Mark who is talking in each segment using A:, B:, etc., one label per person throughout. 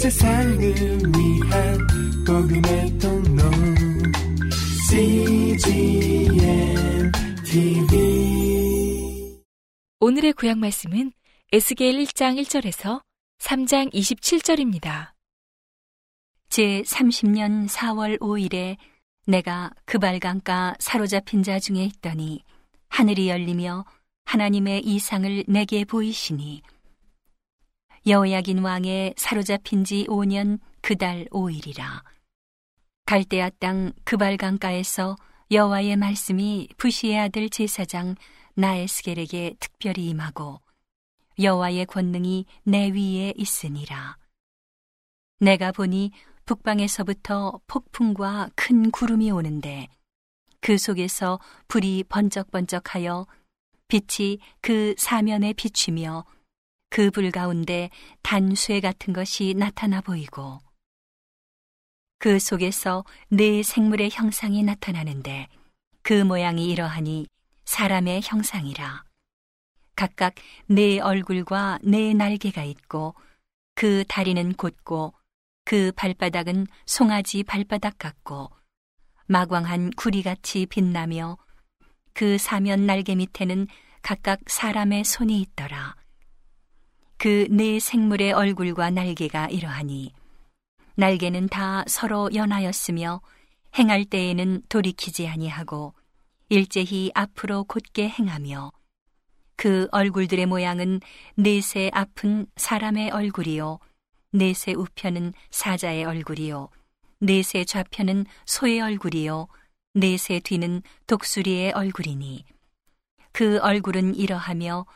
A: 세상을 위한 복음의 통로 CGM TV
B: 오늘의 구약 말씀은 에스겔 1장 1절에서 3장 27절입니다.
C: 제 30년 4월 5일에 내가 그발강가 사로잡힌 자 중에 있더니 하늘이 열리며 하나님의 이상을 내게 보이시니 여호야긴 왕의 사로잡힌 지 5년 그달 5일이라. 갈대아 땅 그발강가에서 여호와의 말씀이 부시의 아들 제사장 나에스겔에게 특별히 임하고 여호와의 권능이 내 위에 있으니라. 내가 보니 북방에서부터 폭풍과 큰 구름이 오는데 그 속에서 불이 번쩍번쩍하여 빛이 그 사면에 비추며 그 불 가운데 단쇠 같은 것이 나타나 보이고 그 속에서 네 생물의 형상이 나타나는데 그 모양이 이러하니 사람의 형상이라 각각 네 얼굴과 네 날개가 있고 그 다리는 곧고 그 발바닥은 송아지 발바닥 같고 마광한 구리같이 빛나며 그 사면 날개 밑에는 각각 사람의 손이 있더라. 그 네 생물의 얼굴과 날개가 이러하니 날개는 다 서로 연하였으며 행할 때에는 돌이키지 아니하고 일제히 앞으로 곧게 행하며 그 얼굴들의 모양은 넷의 앞은 사람의 얼굴이요 넷의 우편은 사자의 얼굴이요 넷의 좌편은 소의 얼굴이요 넷의 뒤는 독수리의 얼굴이니 그 얼굴은 이러하며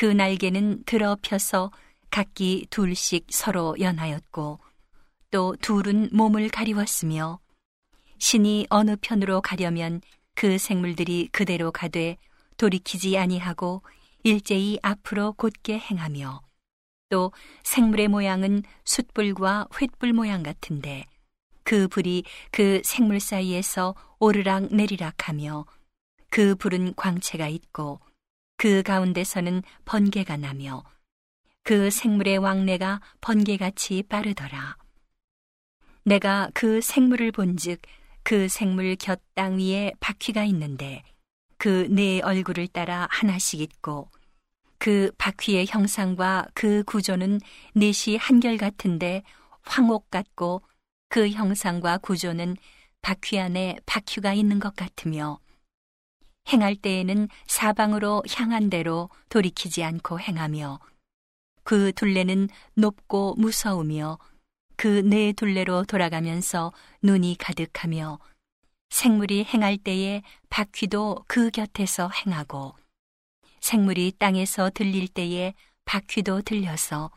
C: 그 날개는 들어 펴서 각기 둘씩 서로 연하였고 또 둘은 몸을 가리웠으며 신이 어느 편으로 가려면 그 생물들이 그대로 가되 돌이키지 아니하고 일제히 앞으로 곧게 행하며 또 생물의 모양은 숯불과 횃불 모양 같은데 그 불이 그 생물 사이에서 오르락 내리락 하며 그 불은 광채가 있고 그 가운데서는 번개가 나며 그 생물의 왕래가 번개같이 빠르더라. 내가 그 생물을 본즉 그 생물 곁 땅 위에 바퀴가 있는데 그 네 얼굴을 따라 하나씩 있고 그 바퀴의 형상과 그 구조는 넷이 한결 같은데 황옥 같고 그 형상과 구조는 바퀴 안에 바퀴가 있는 것 같으며 행할 때에는 사방으로 향한 대로 돌이키지 않고 행하며 그 둘레는 높고 무서우며 그 네 둘레로 돌아가면서 눈이 가득하며 생물이 행할 때에 바퀴도 그 곁에서 행하고 생물이 땅에서 들릴 때에 바퀴도 들려서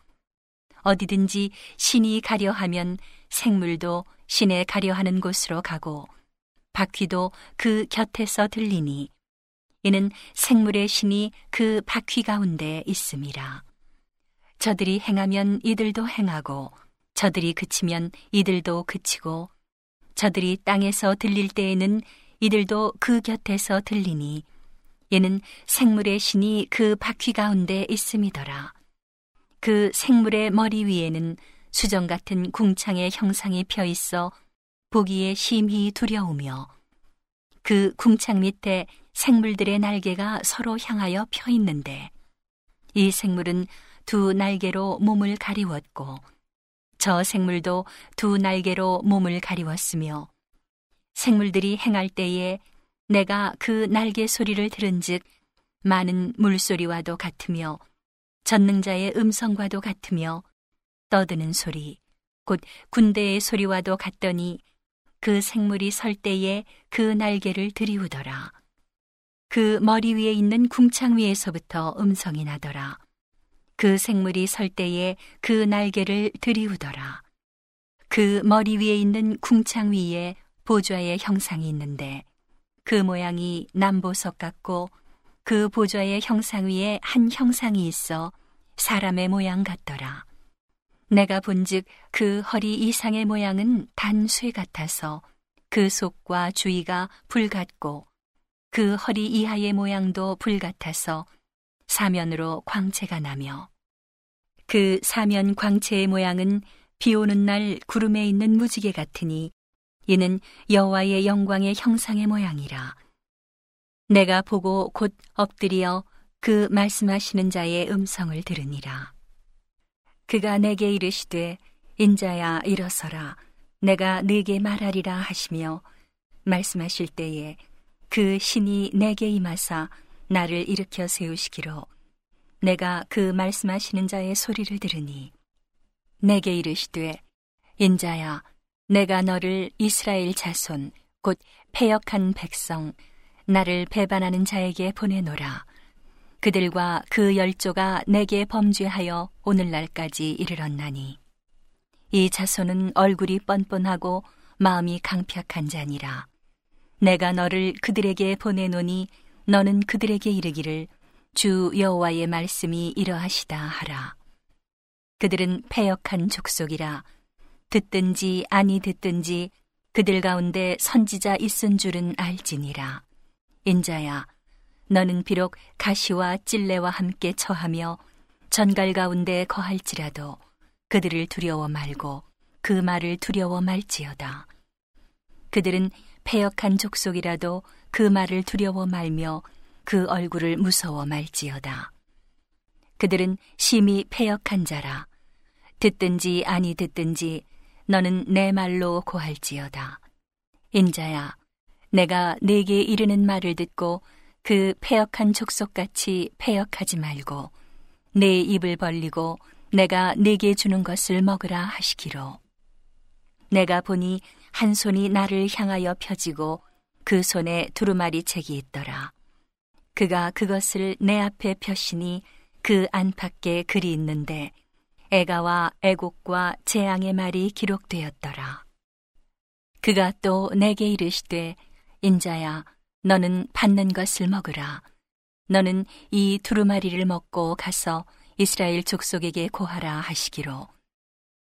C: 어디든지 신이 가려 하면 생물도 신에 가려 하는 곳으로 가고 바퀴도 그 곁에서 들리니 이는 생물의 신이 그 바퀴 가운데 있음이라. 저들이 행하면 이들도 행하고 저들이 그치면 이들도 그치고 저들이 땅에서 들릴 때에는 이들도 그 곁에서 들리니 얘는 생물의 신이 그 바퀴 가운데 있음이더라. 그 생물의 머리 위에는 수정 같은 궁창의 형상이 펴 있어 보기에 심히 두려우며 그 궁창 밑에 생물들의 날개가 서로 향하여 펴 있는데 이 생물은 두 날개로 몸을 가리웠고 저 생물도 두 날개로 몸을 가리웠으며 생물들이 행할 때에 내가 그 날개 소리를 들은즉 많은 물소리와도 같으며 전능자의 음성과도 같으며 떠드는 소리 곧 군대의 소리와도 같더니 그 생물이 설 때에 그 날개를 들이우더라. 그 머리 위에 있는 궁창 위에서부터 음성이 나더라. 그 생물이 설 때에 그 날개를 들이우더라. 그 머리 위에 있는 궁창 위에 보좌의 형상이 있는데 그 모양이 남보석 같고 그 보좌의 형상 위에 한 형상이 있어 사람의 모양 같더라. 내가 본즉 그 허리 이상의 모양은 단쇠 같아서 그 속과 주위가 불 같고 그 허리 이하의 모양도 불 같아서 사면으로 광채가 나며 그 사면 광채의 모양은 비 오는 날 구름에 있는 무지개 같으니 이는 여호와의 영광의 형상의 모양이라. 내가 보고 곧 엎드려 그 말씀하시는 자의 음성을 들으니라. 그가 내게 이르시되 인자야 일어서라. 내가 네게 말하리라 하시며 말씀하실 때에 그 신이 내게 임하사 나를 일으켜 세우시기로 내가 그 말씀하시는 자의 소리를 들으니 내게 이르시되 인자야 내가 너를 이스라엘 자손 곧 패역한 백성 나를 배반하는 자에게 보내노라 그들과 그 열조가 내게 범죄하여 오늘날까지 이르렀나니. 이 자손은 얼굴이 뻔뻔하고 마음이 강팍한 자니라. 내가 너를 그들에게 보내노니 너는 그들에게 이르기를 주 여호와의 말씀이 이러하시다 하라. 그들은 패역한 족속이라. 듣든지 아니 듣든지 그들 가운데 선지자 있은 줄은 알지니라. 인자야 너는 비록 가시와 찔레와 함께 처하며 전갈 가운데 거할지라도 그들을 두려워 말고 그 말을 두려워 말지어다. 그들은 패역한 족속이라도 그 말을 두려워 말며 그 얼굴을 무서워 말지어다. 그들은 심히 패역한 자라. 듣든지 아니 듣든지 너는 내 말로 고할지어다. 인자야, 내가 네게 이르는 말을 듣고 그 패역한 족속같이 패역하지 말고 내 입을 벌리고 내가 네게 주는 것을 먹으라 하시기로. 내가 보니 한 손이 나를 향하여 펴지고 그 손에 두루마리 책이 있더라. 그가 그것을 내 앞에 펴시니 그 안팎에 글이 있는데 애가와 애곡과 재앙의 말이 기록되었더라. 그가 또 내게 이르시되 인자야 너는 받는 것을 먹으라. 너는 이 두루마리를 먹고 가서 이스라엘 족속에게 고하라 하시기로.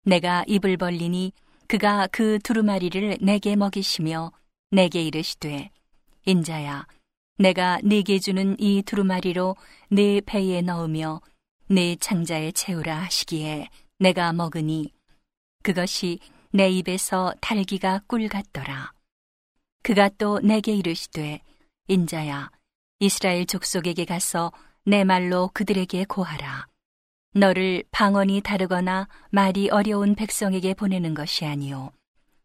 C: 내가 입을 벌리니 그가 그 두루마리를 내게 먹이시며 내게 이르시되 인자야 내가 네게 주는 이 두루마리로 네 배에 넣으며 네 창자에 채우라 하시기에 내가 먹으니 그것이 내 입에서 달기가 꿀 같더라. 그가 또 내게 이르시되 인자야 이스라엘 족속에게 가서 내 말로 그들에게 고하라. 너를 방언이 다르거나 말이 어려운 백성에게 보내는 것이 아니요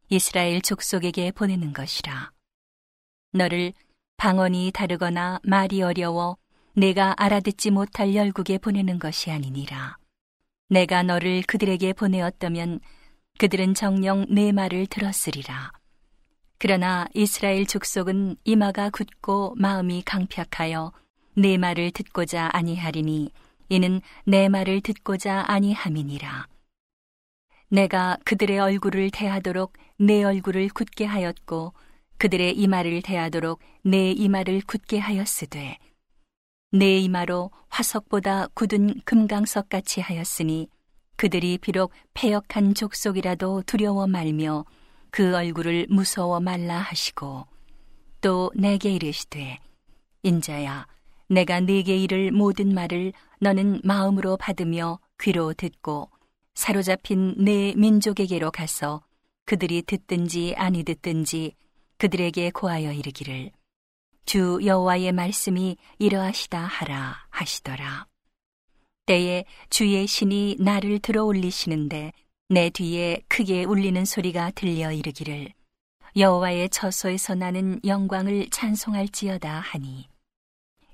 C: 이스라엘 족속에게 보내는 것이라. 너를 방언이 다르거나 말이 어려워 내가 알아듣지 못할 열국에 보내는 것이 아니니라. 내가 너를 그들에게 보내었다면 그들은 정령 내 말을 들었으리라 그러나 이스라엘 족속은 이마가 굳고 마음이 강팍하여 내 말을 듣고자 아니하리니 이는 내 말을 듣고자 아니함이니라. 내가 그들의 얼굴을 대하도록 내 얼굴을 굳게 하였고 그들의 이마를 대하도록 내 이마를 굳게 하였으되 내 이마로 화석보다 굳은 금강석 같이 하였으니 그들이 비록 패역한 족속이라도 두려워 말며 그 얼굴을 무서워 말라 하시고 또 내게 이르시되 인자야 내가 네게 이를 모든 말을 너는 마음으로 받으며 귀로 듣고 사로잡힌 내 민족에게로 가서 그들이 듣든지 아니 듣든지 그들에게 고하여 이르기를 주 여호와의 말씀이 이러하시다 하라 하시더라. 때에 주의 신이 나를 들어 올리시는데 내 뒤에 크게 울리는 소리가 들려 이르기를 여호와의 처소에서 나는 영광을 찬송할지어다 하니.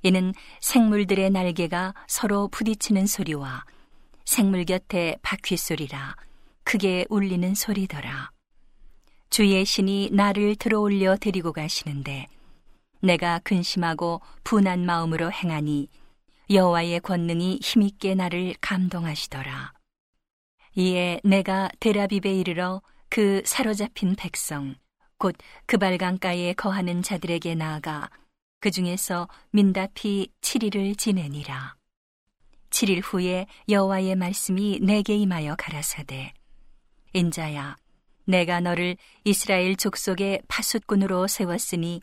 C: 이는 생물들의 날개가 서로 부딪히는 소리와 생물 곁에 바퀴 소리라 크게 울리는 소리더라. 주의 신이 나를 들어올려 데리고 가시는데 내가 근심하고 분한 마음으로 행하니 여호와의 권능이 힘있게 나를 감동하시더라 이에 내가 데라비베 이르러 그 사로잡힌 백성 곧 그발강가에 거하는 자들에게 나아가 그 중에서 민다피 7일을 지내니라. 7일 후에 여호와의 말씀이 내게 임하여 가라사대 인자야 내가 너를 이스라엘 족속의 파숫꾼으로 세웠으니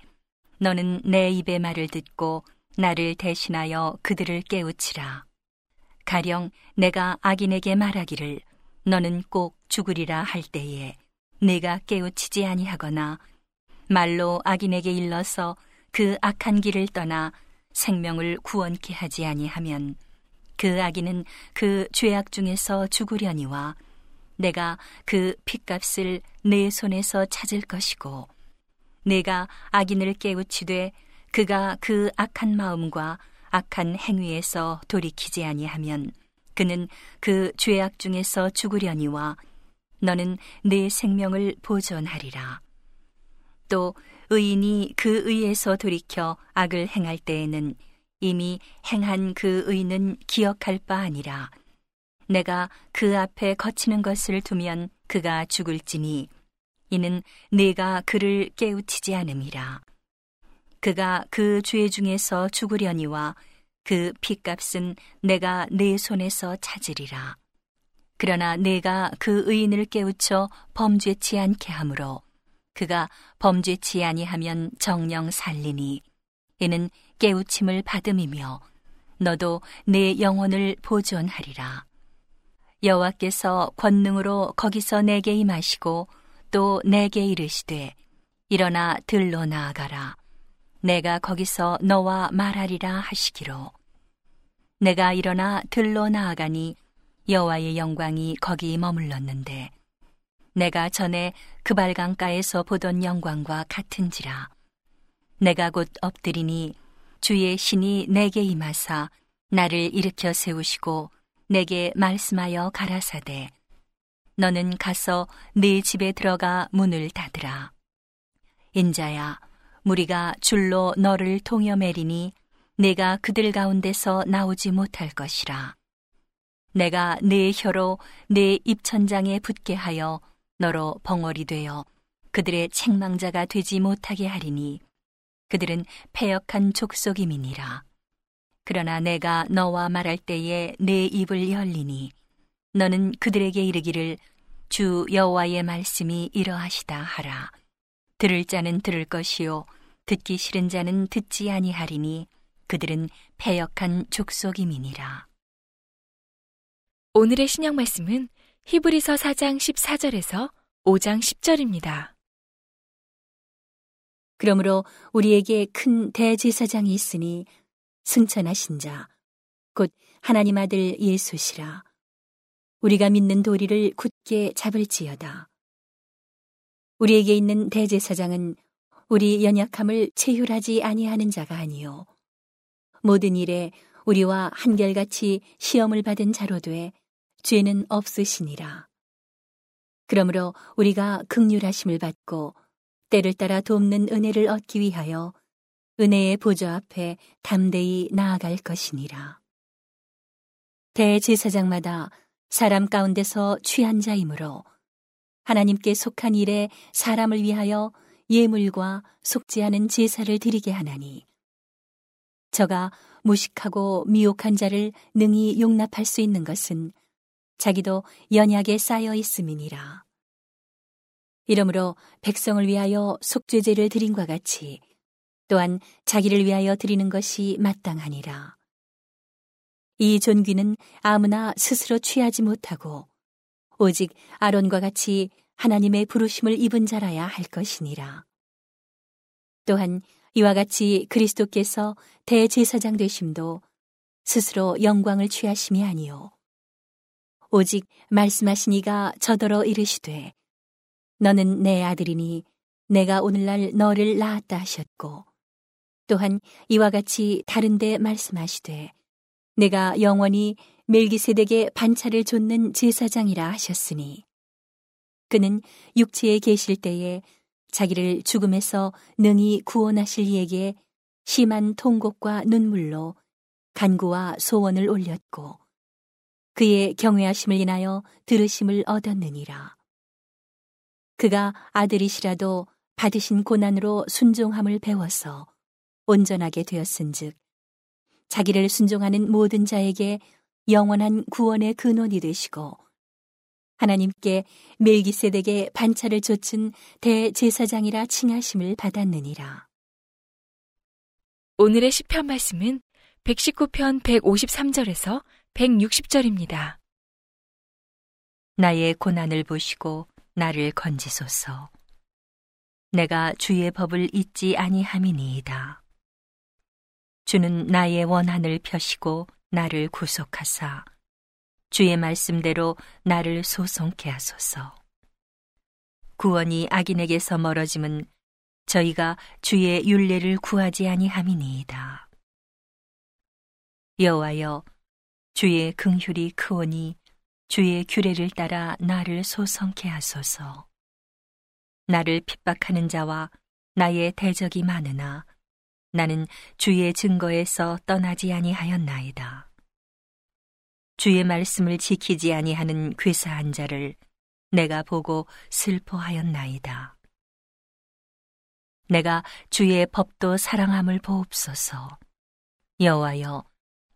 C: 너는 내 입의 말을 듣고 나를 대신하여 그들을 깨우치라. 가령 내가 악인에게 말하기를 너는 꼭 죽으리라 할 때에 내가 깨우치지 아니하거나 말로 악인에게 일러서 그 악한 길을 떠나 생명을 구원케 하지 아니하면 그 악인은 그 죄악 중에서 죽으려니와 내가 그 핏값을 내 손에서 찾을 것이고 내가 악인을 깨우치되 그가 그 악한 마음과 악한 행위에서 돌이키지 아니하면 그는 그 죄악 중에서 죽으려니와 너는 내 생명을 보존하리라. 또 의인이 그 의에서 돌이켜 악을 행할 때에는 이미 행한 그 의는 기억할 바 아니라 내가 그 앞에 거치는 것을 두면 그가 죽을지니 이는 내가 그를 깨우치지 않음이라. 그가 그 죄 중에서 죽으려니와 그 핏값은 내가 내 손에서 찾으리라. 그러나 내가 그 의인을 깨우쳐 범죄치 않게 하므로 그가 범죄치 아니하면 정령 살리니 이는 깨우침을 받음이며 너도 내 영혼을 보존하리라. 여호와께서 권능으로 거기서 내게 임하시고 또 내게 이르시되 일어나 들로 나아가라. 내가 거기서 너와 말하리라 하시기로 내가 일어나 들로 나아가니 여호와의 영광이 거기 머물렀는데 내가 전에 그발강가에서 보던 영광과 같은지라. 내가 곧 엎드리니 주의 신이 내게 임하사 나를 일으켜 세우시고 내게 말씀하여 가라사대. 너는 가서 네 집에 들어가 문을 닫으라. 인자야 무리가 줄로 너를 동여매리니 내가 그들 가운데서 나오지 못할 것이라. 내가 내 혀로 내 입천장에 붙게 하여 너로 벙어리 되어 그들의 책망자가 되지 못하게 하리니 그들은 패역한 족속임이니라. 그러나 내가 너와 말할 때에 내 입을 열리니 너는 그들에게 이르기를 주 여호와의 말씀이 이러하시다 하라. 들을 자는 들을 것이요 듣기 싫은 자는 듣지 아니하리니 그들은 패역한 족속임이니라.
B: 오늘의 신약 말씀은 히브리서 4장 14절에서 5장 10절입니다.
C: 그러므로 우리에게 큰 대제사장이 있으니 승천하신 자, 곧 하나님 아들 예수시라. 우리가 믿는 도리를 굳게 잡을지어다. 우리에게 있는 대제사장은 우리 연약함을 체휼하지 아니하는 자가 아니요 모든 일에 우리와 한결같이 시험을 받은 자로 돼 죄는 없으시니라. 그러므로 우리가 극률하심을 받고 때를 따라 돕는 은혜를 얻기 위하여 은혜의 보좌 앞에 담대히 나아갈 것이니라. 대제사장마다 사람 가운데서 취한 자이므로 하나님께 속한 일에 사람을 위하여 예물과 속지 않은 제사를 드리게 하나니 저가 무식하고 미혹한 자를 능히 용납할 수 있는 것은 자기도 연약에 쌓여 있음이니라. 이러므로 백성을 위하여 속죄제를 드린과 같이 또한 자기를 위하여 드리는 것이 마땅하니라. 이 존귀는 아무나 스스로 취하지 못하고 오직 아론과 같이 하나님의 부르심을 입은 자라야 할 것이니라. 또한 이와 같이 그리스도께서 대제사장 되심도 스스로 영광을 취하심이 아니요. 오직 말씀하신 이가 저더러 이르시되 너는 내 아들이니 내가 오늘날 너를 낳았다 하셨고 또한 이와 같이 다른데 말씀하시되 내가 영원히 멜기세덱의 반차를 좇는 제사장이라 하셨으니 그는 육체에 계실 때에 자기를 죽음에서 능히 구원하실 이에게 심한 통곡과 눈물로 간구와 소원을 올렸고 그의 경외하심을 인하여 들으심을 얻었느니라. 그가 아들이시라도 받으신 고난으로 순종함을 배워서 온전하게 되었은즉 자기를 순종하는 모든 자에게 영원한 구원의 근원이 되시고 하나님께 멜기세덱의 반차를 좇은 대제사장이라 칭하심을 받았느니라.
B: 오늘의 시편 말씀은 119편 153절에서 160절입니다.
C: 나의 고난을 보시고 나를 건지소서. 내가 주의 법을 잊지 아니함이니이다. 주는 나의 원한을 펴시고 나를 구속하사 주의 말씀대로 나를 소송케 하소서. 구원이 악인에게서 멀어짐은 저희가 주의 윤례를 구하지 아니함이니이다. 여호와여 주의 긍휼이 크오니 주의 규례를 따라 나를 소성케 하소서. 나를 핍박하는 자와 나의 대적이 많으나 나는 주의 증거에서 떠나지 아니하였나이다. 주의 말씀을 지키지 아니하는 괴사한 자를 내가 보고 슬퍼하였나이다. 내가 주의 법도 사랑함을 보옵소서. 여호와여,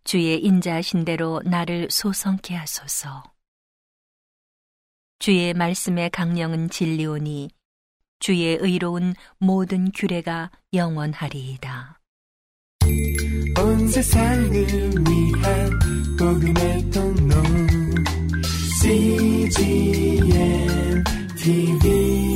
C: 주의 인자하신 대로 나를 소성케 하소서. 주의 말씀의 강령은 진리오니 주의 의로운 모든 규례가 영원하리이다.
A: 복음의 통로 CGM TV